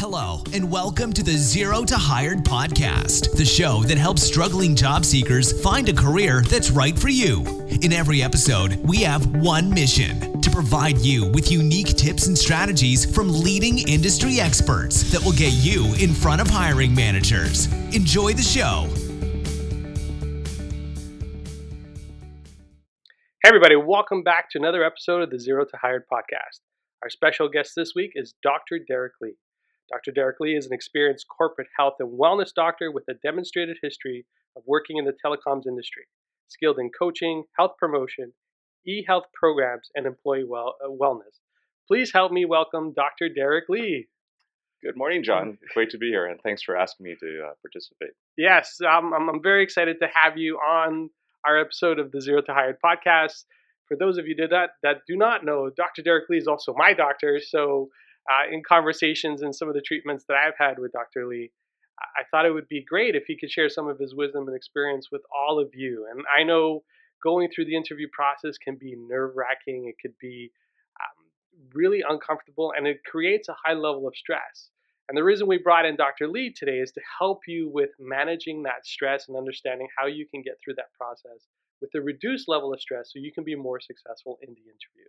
Hello, and welcome to the Zero to Hired podcast, the show that helps struggling job seekers find a career that's right for you. In every episode, we have one mission to provide you with unique tips and strategies from leading industry experts that will get you in front of hiring managers. Enjoy the show. Hey, everybody, welcome back to another episode of the Zero to Hired podcast. Our special guest this week is Dr. Derek Lee. Dr. Derek Lee is an experienced corporate health and wellness doctor with a demonstrated history of working in the telecoms industry, skilled in coaching, health promotion, e health programs, and employee well, uh, wellness. Please help me welcome Dr. Derek Lee. Good morning, John. Great to be here, and thanks for asking me to uh, participate. Yes, um, I'm, I'm very excited to have you on our episode of the Zero to Hired podcast. For those of you that, that do not know, Dr. Derek Lee is also my doctor, so uh, in conversations and some of the treatments that I've had with Dr. Lee, I thought it would be great if he could share some of his wisdom and experience with all of you. And I know going through the interview process can be nerve wracking, it could be um, really uncomfortable, and it creates a high level of stress. And the reason we brought in Dr. Lee today is to help you with managing that stress and understanding how you can get through that process with a reduced level of stress so you can be more successful in the interview.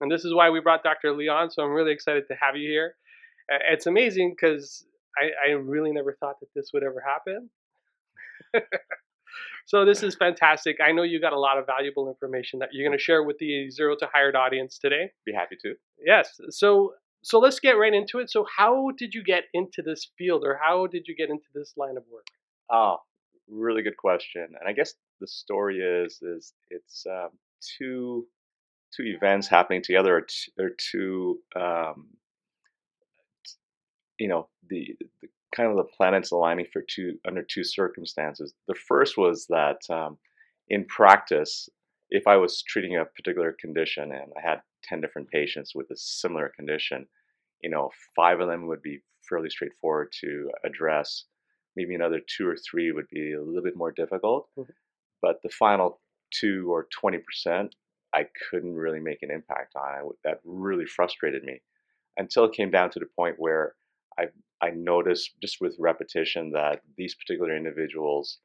And this is why we brought Dr. Lee on. So I'm really excited to have you here. It's amazing because I, I, really never thought that this would ever happen. so this is fantastic. I know you got a lot of valuable information that you're going to share with the zero to hired audience today. Be happy to. Yes. So so let's get right into it. So how did you get into this field, or how did you get into this line of work? Oh, really good question. And I guess the story is is it's um, two two events happening together are, t- are two um, you know the, the, kind of the planets aligning for two under two circumstances. The first was that um, in practice if i was treating a particular condition and i had 10 different patients with a similar condition you know five of them would be fairly straightforward to address. Maybe another two or three would be a little bit more difficult. Mm-hmm. but the final two or 20% I couldn't really make an impact on. that really frustrated me until it came down to the point where I I noticed just with repetition that these particular individuals,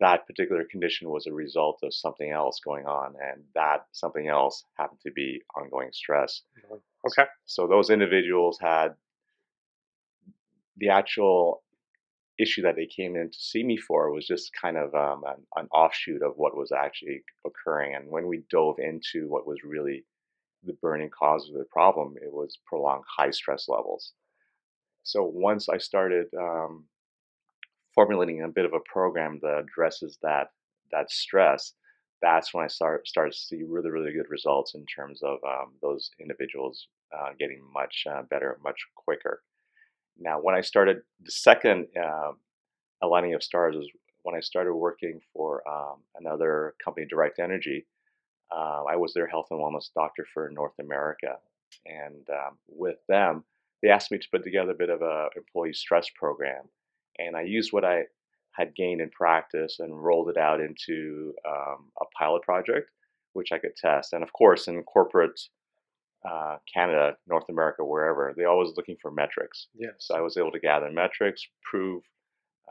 that particular condition was a result of something else going on, and that something else happened to be ongoing stress. Mm-hmm. Okay. So those individuals had the actual issue that they came in to see me for was just kind of um, an, an, offshoot of what was actually occurring. And when we dove into what was really the burning cause of the problem, it was prolonged high stress levels. So once I started um, formulating a bit of a program that addresses that that stress, that's when I start started to see really really good results in terms of um, those individuals uh, getting much uh, better, much quicker. Now, when I started the second uh, aligning of stars was when I started working for um, another company, Direct Energy. Uh, I was their health and wellness doctor for North America, and um, with them, they asked me to put together a bit of a employee stress program, and I used what I had gained in practice and rolled it out into um, a pilot project, which I could test. And of course, in corporate uh, Canada, North America, wherever, they're always looking for metrics. Yes. So I was able to gather metrics, prove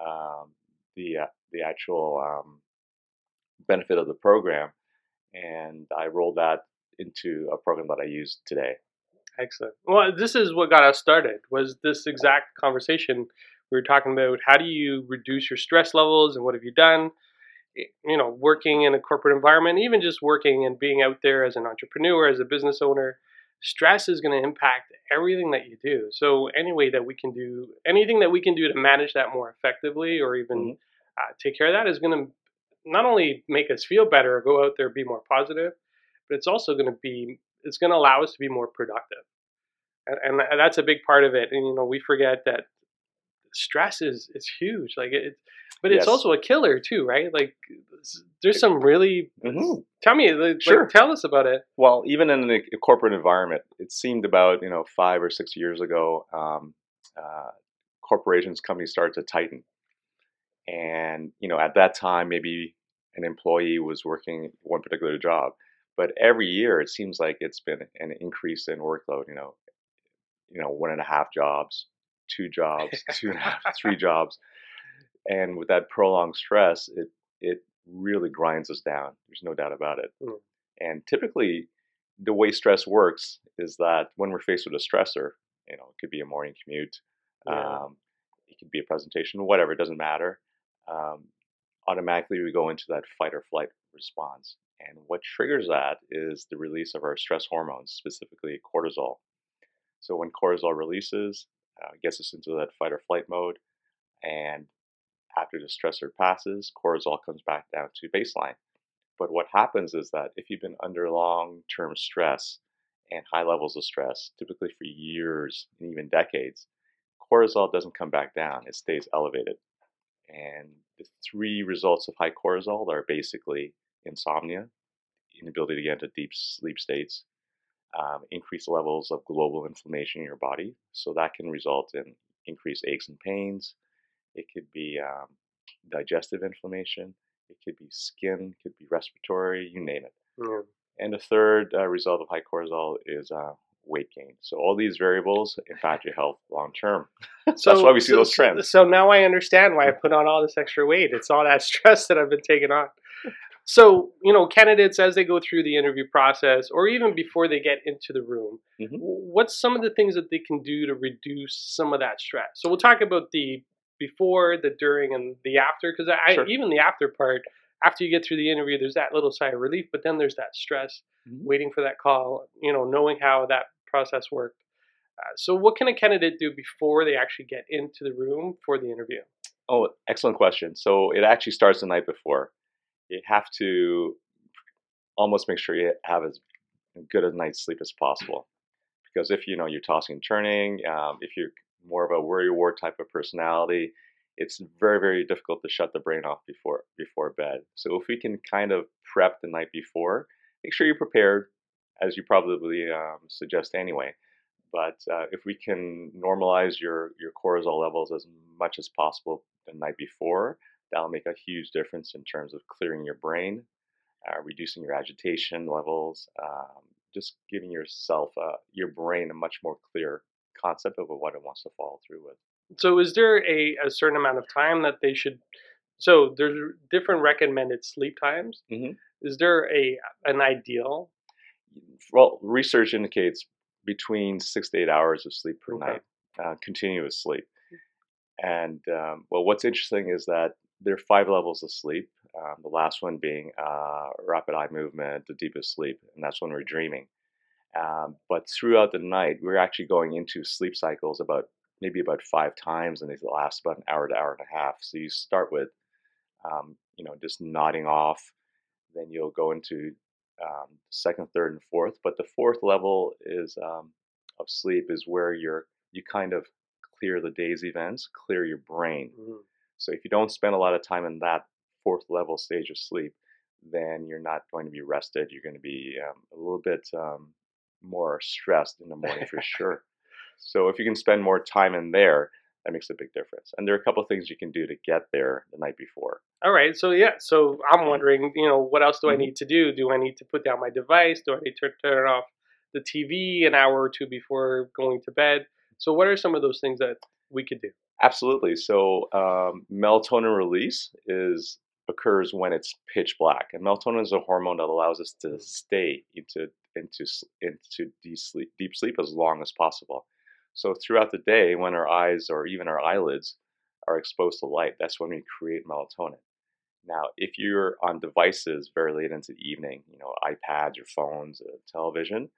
um, the uh, the actual um, benefit of the program, and I rolled that into a program that I use today. Excellent. Well, this is what got us started. Was this exact conversation we were talking about? How do you reduce your stress levels, and what have you done? You know, working in a corporate environment, even just working and being out there as an entrepreneur, as a business owner stress is going to impact everything that you do. So any way that we can do anything that we can do to manage that more effectively or even mm-hmm. uh, take care of that is going to not only make us feel better, go out there, be more positive, but it's also going to be it's going to allow us to be more productive. And, and that's a big part of it. And you know, we forget that stress is is huge. Like it, but it's yes. also a killer too, right? Like there's some really. Mm-hmm. Tell me, like, sure. tell us about it. Well, even in a corporate environment, it seemed about you know five or six years ago, um, uh, corporations, companies started to tighten, and you know at that time maybe an employee was working one particular job, but every year it seems like it's been an increase in workload. You know, you know one and a half jobs two jobs, two and a half, three jobs, and with that prolonged stress, it it really grinds us down. There's no doubt about it. Mm. And typically, the way stress works is that when we're faced with a stressor, you know, it could be a morning commute, Yeah. um, it could be a presentation, whatever, it doesn't matter. Um, automatically, we go into that fight or flight response. And what triggers that is the release of our stress hormones, specifically cortisol. So when cortisol releases, uh, gets us into that fight or flight mode, and after the stressor passes, cortisol comes back down to baseline. But what happens is that if you've been under long term stress and high levels of stress, typically for years and even decades, cortisol doesn't come back down, it stays elevated. And the three results of high cortisol are basically insomnia, inability to get into deep sleep states, um, increased levels of global inflammation in your body. So that can result in increased aches and pains. It could be um, digestive inflammation. It could be skin, it could be respiratory, you name it. Yeah. And the third uh, result of high cortisol is uh, weight gain. So all these variables impact your health long term. So that's why we see so- those trends. So, now I understand why I put on all this extra weight. It's all that stress that I've been taking on. So you know, candidates as they go through the interview process, or even before they get into the room, Mhm. what's some of the things that they can do to reduce some of that stress? So we'll talk about the before, the during, and the after. Because I Sure. even the after part, after you get through the interview, there's that little sigh of relief, but then there's that stress, Mhm. waiting for that call. You know, knowing how that process worked. Uh, so, what can a candidate do before they actually get into the room for the interview? Oh, excellent question. So it actually starts the night before. You have to almost make sure you have as good a night's sleep as possible. Because if you know you're tossing and turning, um, if you're more of a worry wart type of personality, it's very very difficult to shut the brain off before before bed. So if we can kind of prep the night before, make sure you're prepared, as you probably um, suggest anyway. But uh, if we can normalize your your cortisol levels as much as possible the night before, that'll make a huge difference in terms of clearing your brain, uh, reducing your agitation levels, um, just giving yourself uh, your brain a much more clear concept of what it wants to follow through with. So, is there a, a certain amount of time that they should? So, there's different recommended sleep times. Mhm. Is there a an ideal? Well, research indicates between six to eight hours of sleep per Okay. night, uh, continuous sleep. And um, well, what's interesting is that there are five levels of sleep. Um, the last one being uh, rapid eye movement, the deepest sleep, and that's when we're dreaming. Um, but throughout the night, we're actually going into sleep cycles about maybe about five times, and they last about an hour to hour and a half. So you start with, um, you know, just nodding off, then you'll go into um, second, third, and fourth. But the fourth level is um, of sleep is where you're you kind of clear the day's events, clear your brain. Mhm. So if you don't spend a lot of time in that fourth level stage of sleep, then you're not going to be rested. You're going to be um, a little bit um, more stressed in the morning for sure. So if you can spend more time in there, that makes a big difference. And there are a couple of things you can do to get there the night before. All right. So yeah. So I'm wondering, you know, what else do I Mhm. need to do? Do I need to put down my device? Do I need to turn off the TV an hour or two before going to bed? So what are some of those things that we could do? Absolutely. So um, melatonin release is occurs when it's pitch black, and melatonin is a hormone that allows us to stay into into into deep sleep, deep sleep as long as possible. So throughout the day, when our eyes or even our eyelids are exposed to light, that's when we create melatonin. Now, if you're on devices very late into the evening, you know, iPads, your phones, television,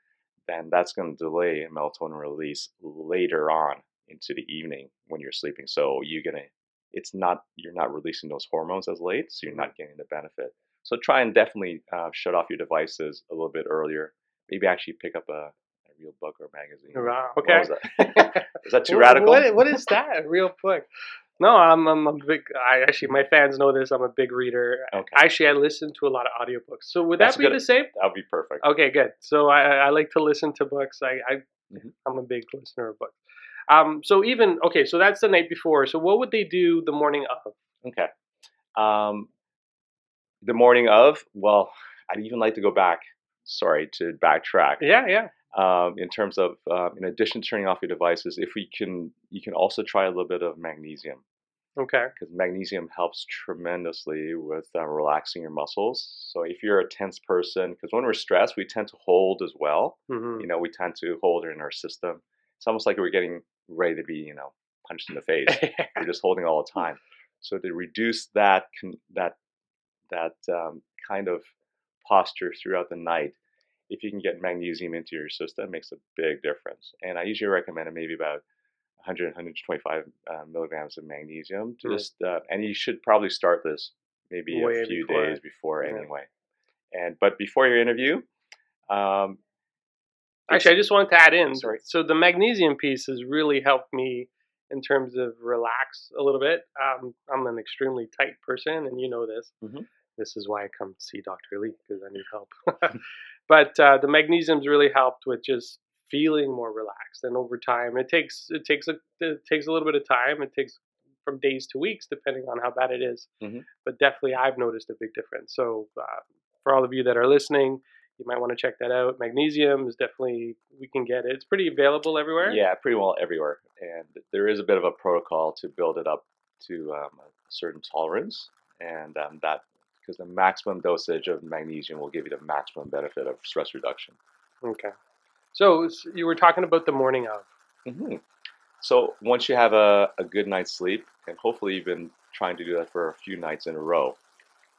then that's going to delay melatonin release later on into the evening when you're sleeping. So you're gonna, it's not you're not releasing those hormones as late, so you're not getting the benefit. So try and definitely uh, shut off your devices a little bit earlier. Maybe actually pick up a, a real book or magazine. Wow, okay. that? Is that too radical? What, what is that? A real book? No, I'm, I'm a big. I actually, my fans know this. I'm a big reader. Okay. Actually, I listen to a lot of audiobooks. So would That's that be good. the same? That would be perfect. Okay, good. So I, I like to listen to books. I, I Mhm. I'm a big listener of books. Um, so even okay, so that's the night before. So what would they do the morning of? Okay. Um, the morning of, well, I'd even like to go back. Sorry to backtrack. Yeah, yeah. um, in terms of, um, in addition to turning off your devices, if we can, you can also try a little bit of magnesium Okay. because magnesium helps tremendously with uh, relaxing your muscles. So if you're a tense person, because when we're stressed, we tend to hold as well. hmm You know, we tend to hold it in our system. It's almost like we're getting ready to be, you know, punched in the face. You're just holding all the time. So to reduce that con- that that um, kind of posture throughout the night, if you can get magnesium into your system, it makes a big difference. And I usually recommend maybe about 100 125 uh, milligrams of magnesium. To Mm. just uh, and you should probably start this maybe Way a few before. days before Yeah. anyway. And but before your interview, um, Actually, I just wanted to add in. Sorry. So the magnesium piece has really helped me in terms of relax a little bit. Um, I'm an extremely tight person, and you know this. Mhm. This is why I come to see Dr. Lee because I need help. but uh, the magnesium's really helped with just feeling more relaxed, and over time, it takes it takes a it takes a little bit of time. It takes from days to weeks, depending on how bad it is. Mhm. But definitely, I've noticed a big difference. So uh, for all of you that are listening, you might want to check that out. Magnesium is definitely we can get it. It's pretty available everywhere. Yeah, pretty well everywhere. And there is a bit of a protocol to build it up to um, a certain tolerance, and um, that because the maximum dosage of magnesium will give you the maximum benefit of stress reduction. Okay. So you were talking about the morning of. hmm So once you have a, a good night's sleep, and hopefully you've been trying to do that for a few nights in a row,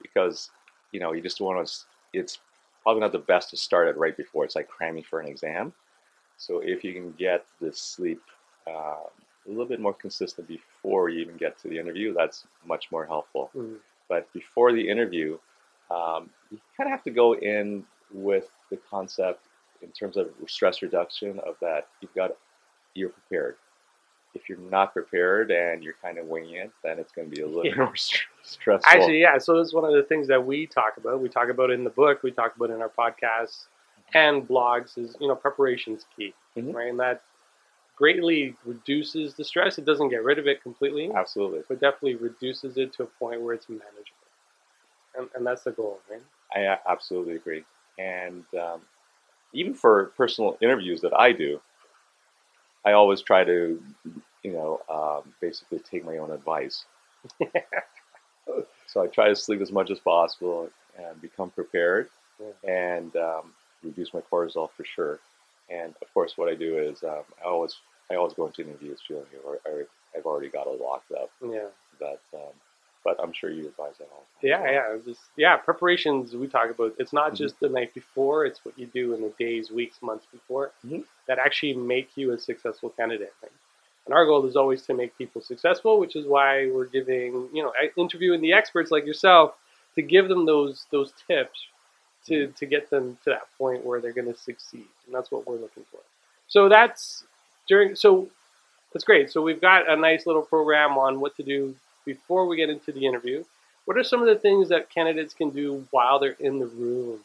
because you know you just want to. It's probably not the best to start it right before. It's like cramming for an exam. So if you can get this sleep uh, a little bit more consistent before you even get to the interview, that's much more helpful. Mm. But before the interview, um, you kind of have to go in with the concept in terms of stress reduction of that you've got you're prepared. If you're not prepared and you're kind of winging it, then it's going to be a little Yeah. more st- stressful. Actually, yeah. So this is one of the things that we talk about. We talk about in the book. We talk about in our podcasts and blogs. Is you know preparation's key, Mhm. right? And that greatly reduces the stress. It doesn't get rid of it completely, Absolutely, but definitely reduces it to a point where it's manageable. And, and that's the goal, right? I absolutely agree. And um, even for personal interviews that I do, I always try to, you know, um, basically take my own advice. So I try to sleep as much as possible and become prepared and um, reduce my cortisol for sure. And of course, what I do is um, I always I always go into interviews feeling I've already got it locked up. Yeah. That, um, but I'm sure you advise that all the time. Yeah, yeah. Just yeah, preparations we talk about. It's not Mhm. just the night before; it's what you do in the days, weeks, months before Mhm. that actually make you a successful candidate. Right? And our goal is always to make people successful, which is why we're giving you know, interviewing the experts like yourself to give them those those tips to to get them to that point where they're going to succeed, and that's what we're looking for. So that's during so that's great. So we've got a nice little program on what to do before we get into the interview. What are some of the things that candidates can do while they're in the room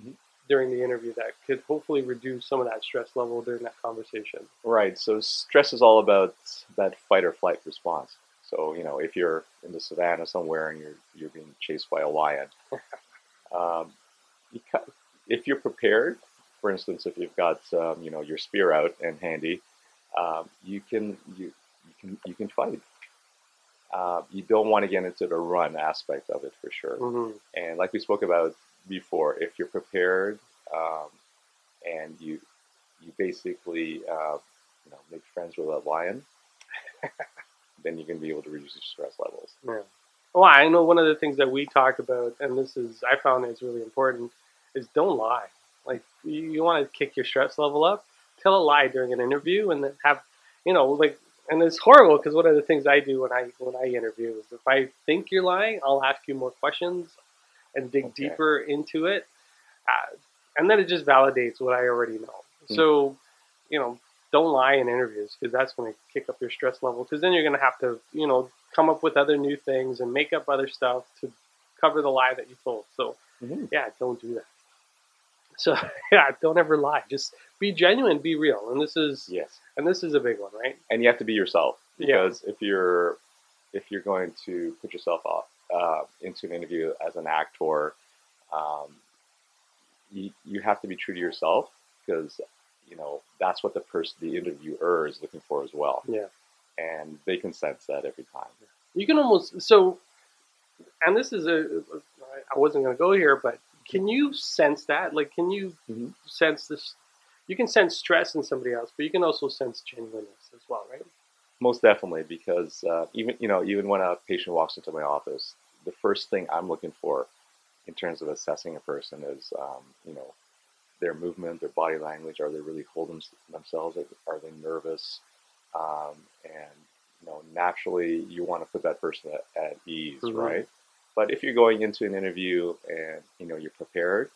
Mhm. during the interview that could hopefully reduce some of that stress level during that conversation? Right. So stress is all about that fight or flight response. So you know, if you're in the savannah somewhere and you're you're being chased by a lion, um, you ca- if you're prepared, for instance, if you've got um, you know your spear out and handy, um, you can you you can you can fight. Uh, you don't want to get into the run aspect of it for sure. Mm-hmm. And like we spoke about before, if you're prepared um, and you you basically uh, you know make friends with a lion, then you can be able to reduce your stress levels. Yeah. Well, I know one of the things that we talk about, and this is I found is really important, is don't lie. Like you, you want to kick your stress level up, tell a lie during an interview, and then have, you know, like, and it's horrible because one of the things I do when I when I interview is if I think you're lying, I'll ask you more questions and dig Okay. deeper into it, uh, and then it just validates what I already know. Mm. So, you know, don't lie in interviews because that's going to kick up your stress level. Because then you're going to have to, you know, come up with other new things and make up other stuff to cover the lie that you told. So, Mhm. yeah, don't do that. So, yeah, don't ever lie. Just be genuine, be real. And this is, Yes, and this is a big one, right? and you have to be yourself Yeah. because if you're if you're going to put yourself off uh, into an interview as an actor, um, you you have to be true to yourself because you know that's what the person, the interviewer, is looking for as well. Yeah. And they can sense that every time. You can almost so, and this is a. I wasn't going to go here, but can you sense that? Like, can you Mhm. sense this? You can sense stress in somebody else, but you can also sense genuineness as well, right? Most definitely, because uh, even you know even when a patient walks into my office, the first thing I'm looking for in terms of assessing a person is um, you know their movement, their body language. Are they really holding themselves? Are they nervous? Um, and you know naturally you want to put that person at, at ease, Mhm. right? But if you're going into an interview and you know you're prepared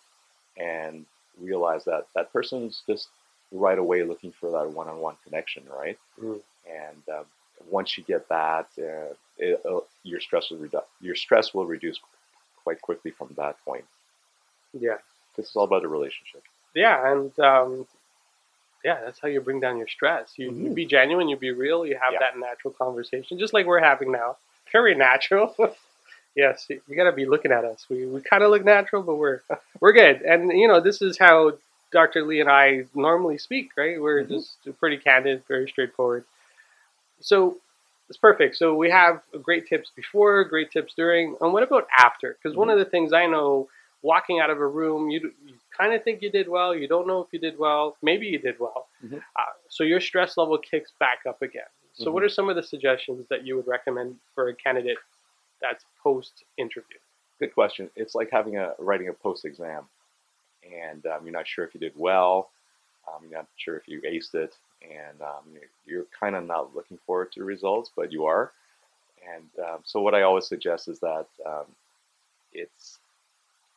and realize that that person's just right away looking for that one-on-one connection, right? Mm. And um, once you get that, uh, it, uh, your stress will redu- your stress will reduce quite quickly from that point. Yeah, This is all about the relationship. yeah, and um, yeah, that's how you bring down your stress. You, you Mhm. be genuine, you be real, you have Yeah. that natural conversation, just like we're having now. Very natural. yes, you got to be looking at us. We, we kind of look natural, but we're we're good. And you know, this is how Dr. Lee and I normally speak, right? We're Mhm. just pretty candid, very straightforward. So it's perfect. So we have great tips before, great tips during, and what about after? Because one of the things I know, walking out of a room, you, you kind of think you did well, you don't know if you did well, maybe you did well. Mhm. Uh, so your stress level kicks back up again. So what Mhm. are some of the suggestions that you would recommend for a candidate that's post interview? Good question. It's like having a writing a post exam, and um, you're not sure if you did well. Um, you're not sure if you aced it, and um, you're, you're kind of not looking forward to results, but you are. And um, so, what I always suggest is that um, it's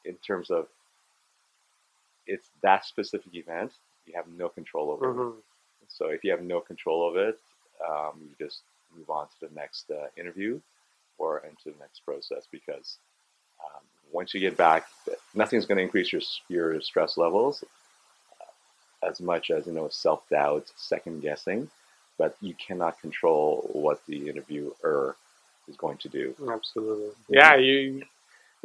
in terms of it's that specific event you have no control over. Mm-hmm. So if you have no control of it, um, you just move on to the next uh, interview or into the next process because um, once you get back, nothing's going to increase your your stress levels uh, as much as you know self doubt, second guessing, but you cannot control what the interviewer is going to do. Absolutely. Yeah, you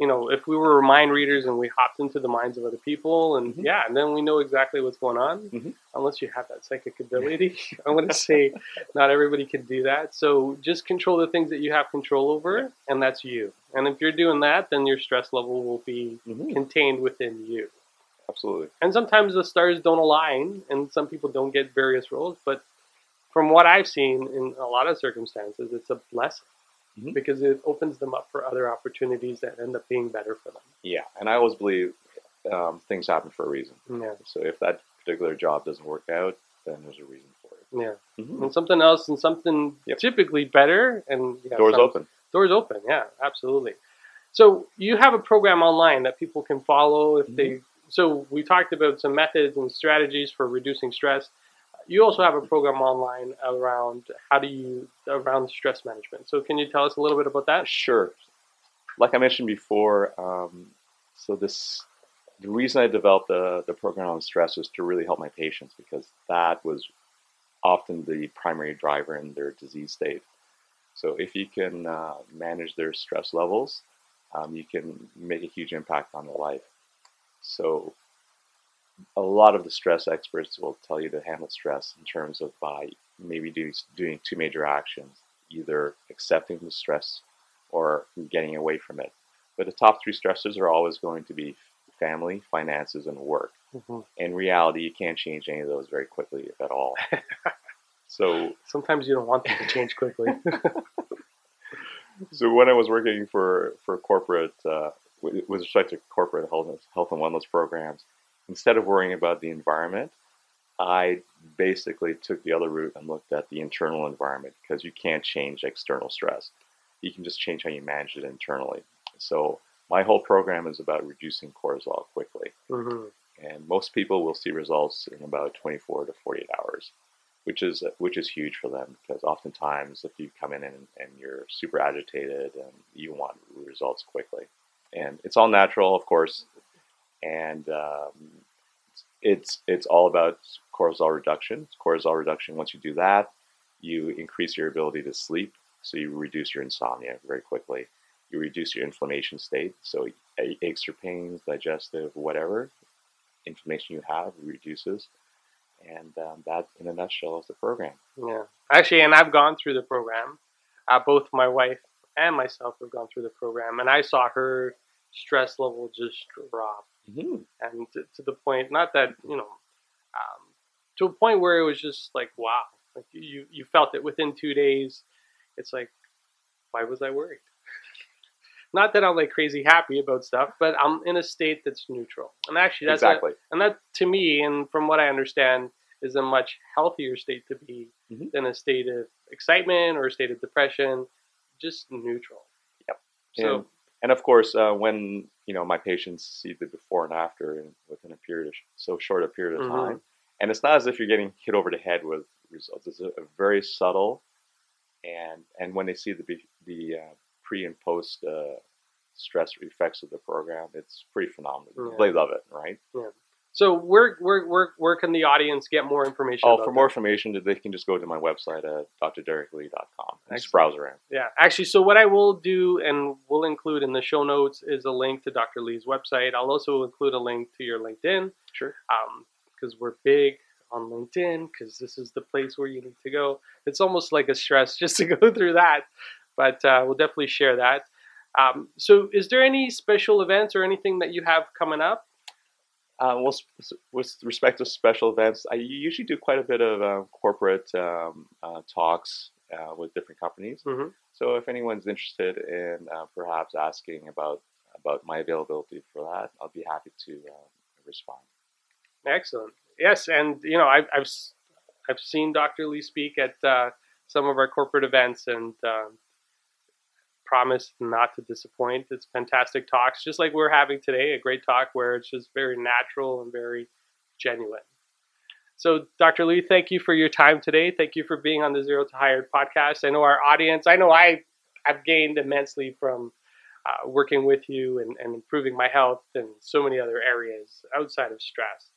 you know, if we were mind readers and we hopped into the minds of other people and Mhm. yeah, and then we know exactly what's going on, Mhm. unless you have that psychic ability. I'm going to say not everybody can do that. So just control the things that you have control over and that's you. And if you're doing that, then your stress level will be Mhm. contained within you. Absolutely. And sometimes the stars don't align and some people don't get various roles, but from what I've seen in a lot of circumstances, it's a blessing. Mhm. Because it opens them up for other opportunities that end up being better for them. Yeah, and I always believe um, things happen for a reason. Yeah, So if that particular job doesn't work out, then there's a reason for it. yeah. Mhm. And something else and something Yep. typically better and yeah, Doors some- open. Doors open, yeah, absolutely. So you have a program online that people can follow if they. So we talked about some methods and strategies for reducing stress. You also have a program online around how do you around stress management. So can you tell us a little bit about that? Sure. Like I mentioned before, um, so this the reason I developed the, the program on stress was to really help my patients because that was often the primary driver in their disease state. So if you can uh, manage their stress levels, um, you can make a huge impact on their life. So a lot of the stress experts will tell you to handle stress in terms of by maybe do, doing two major actions, either accepting the stress or getting away from it. But the top three stressors are always going to be family, finances, and work. In reality, you can't change any of those very quickly, if at all. so, Sometimes you don't want them to change quickly. so when I was working for for corporate, uh, with, with respect to corporate health health and wellness programs, instead of worrying about the environment, I basically took the other route and looked at the internal environment because you can't change external stress. You can just change how you manage it internally. So my whole program is about reducing cortisol quickly. hmm and most people will see results in about 24 to 48 hours, which is which is huge for them because oftentimes if you come in and, and you're super agitated and you want results quickly, and it's all natural, of course, and um, it's it's all about cortisol reduction. Cortisol reduction. Once you do that, you increase your ability to sleep, so you reduce your insomnia very quickly. You reduce your inflammation state, so aches or pains, digestive, whatever inflammation you have reduces, And um, that, in a nutshell, is the program. Yeah, actually, and I've gone through the program. Uh, both my wife and myself have gone through the program, and I saw her stress level just dropped. Mm-hmm. and to, to the point, not that you know, um, to a point where it was just like, wow, like you you felt it within two days. It's like, why was I worried? Not that I'm like crazy happy about stuff, but I'm in a state that's neutral. And actually, that's a- Exactly. and that to me, and from what I understand, is a much healthier state to be Mhm. than a state of excitement or a state of depression. Just neutral. Yep. So and, and of course, uh, when you know my patients see the before and after in, within a period of sh- so short a period of Mhm. time, and it's not as if you're getting hit over the head with results. It's a, a very subtle, and and when they see the the uh, pre and post uh, stress effects of the program, it's pretty phenomenal. Yeah. They love it, right? So where where where where can the audience get more information? Oh, for that? more information, they can just go to my website at drdereklee.com and just browse around. Yeah, actually, so what I will do and will include in the show notes is a link to Dr. Lee's website. I'll also include a link to your LinkedIn. Sure. Because we're big on LinkedIn, because this is the place where you need to go. It's almost like a stress just to go through that, but uh, we'll definitely share that. Um, so, is there any special events or anything that you have coming up? Uh, well, with respect to special events, I usually do quite a bit of uh, corporate um, uh, talks uh, with different companies. Mm-hmm. So if anyone's interested in uh, perhaps asking about about my availability for that, I'll be happy to uh, respond. Excellent. Yes, and you know, I've I've, I've seen Dr. Lee speak at uh, some of our corporate events, and um, promised not to disappoint. It's fantastic talks, just like we're having today. A great talk where it's just very natural and very genuine. So, Dr. Lee, thank you for your time today. Thank you for being on the Zero to Hired podcast. I know our audience. I know I I've gained immensely from. Uh, working with you and, and improving my health and so many other areas outside of stress.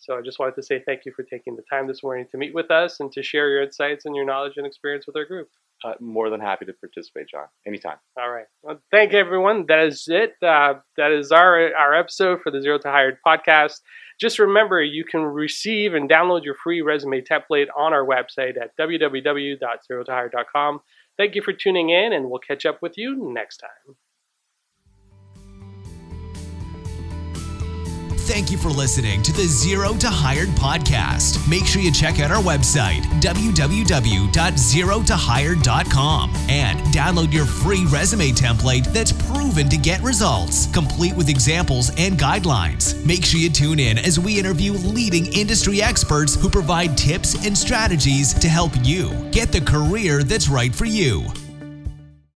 So I just wanted to say thank you for taking the time this morning to meet with us and to share your insights and your knowledge and experience with our group. Uh, more than happy to participate, John. Anytime. All right. Well, thank you, everyone. That is it. Uh, that is our our episode for the Zero to Hired podcast. Just remember, you can receive and download your free resume template on our website at www.zerotohired.com. Thank you for tuning in, and we'll catch up with you next time. Thank you for listening to the Zero to Hired podcast. Make sure you check out our website, www.zerotohired.com, and download your free resume template that's proven to get results, complete with examples and guidelines. Make sure you tune in as we interview leading industry experts who provide tips and strategies to help you get the career that's right for you.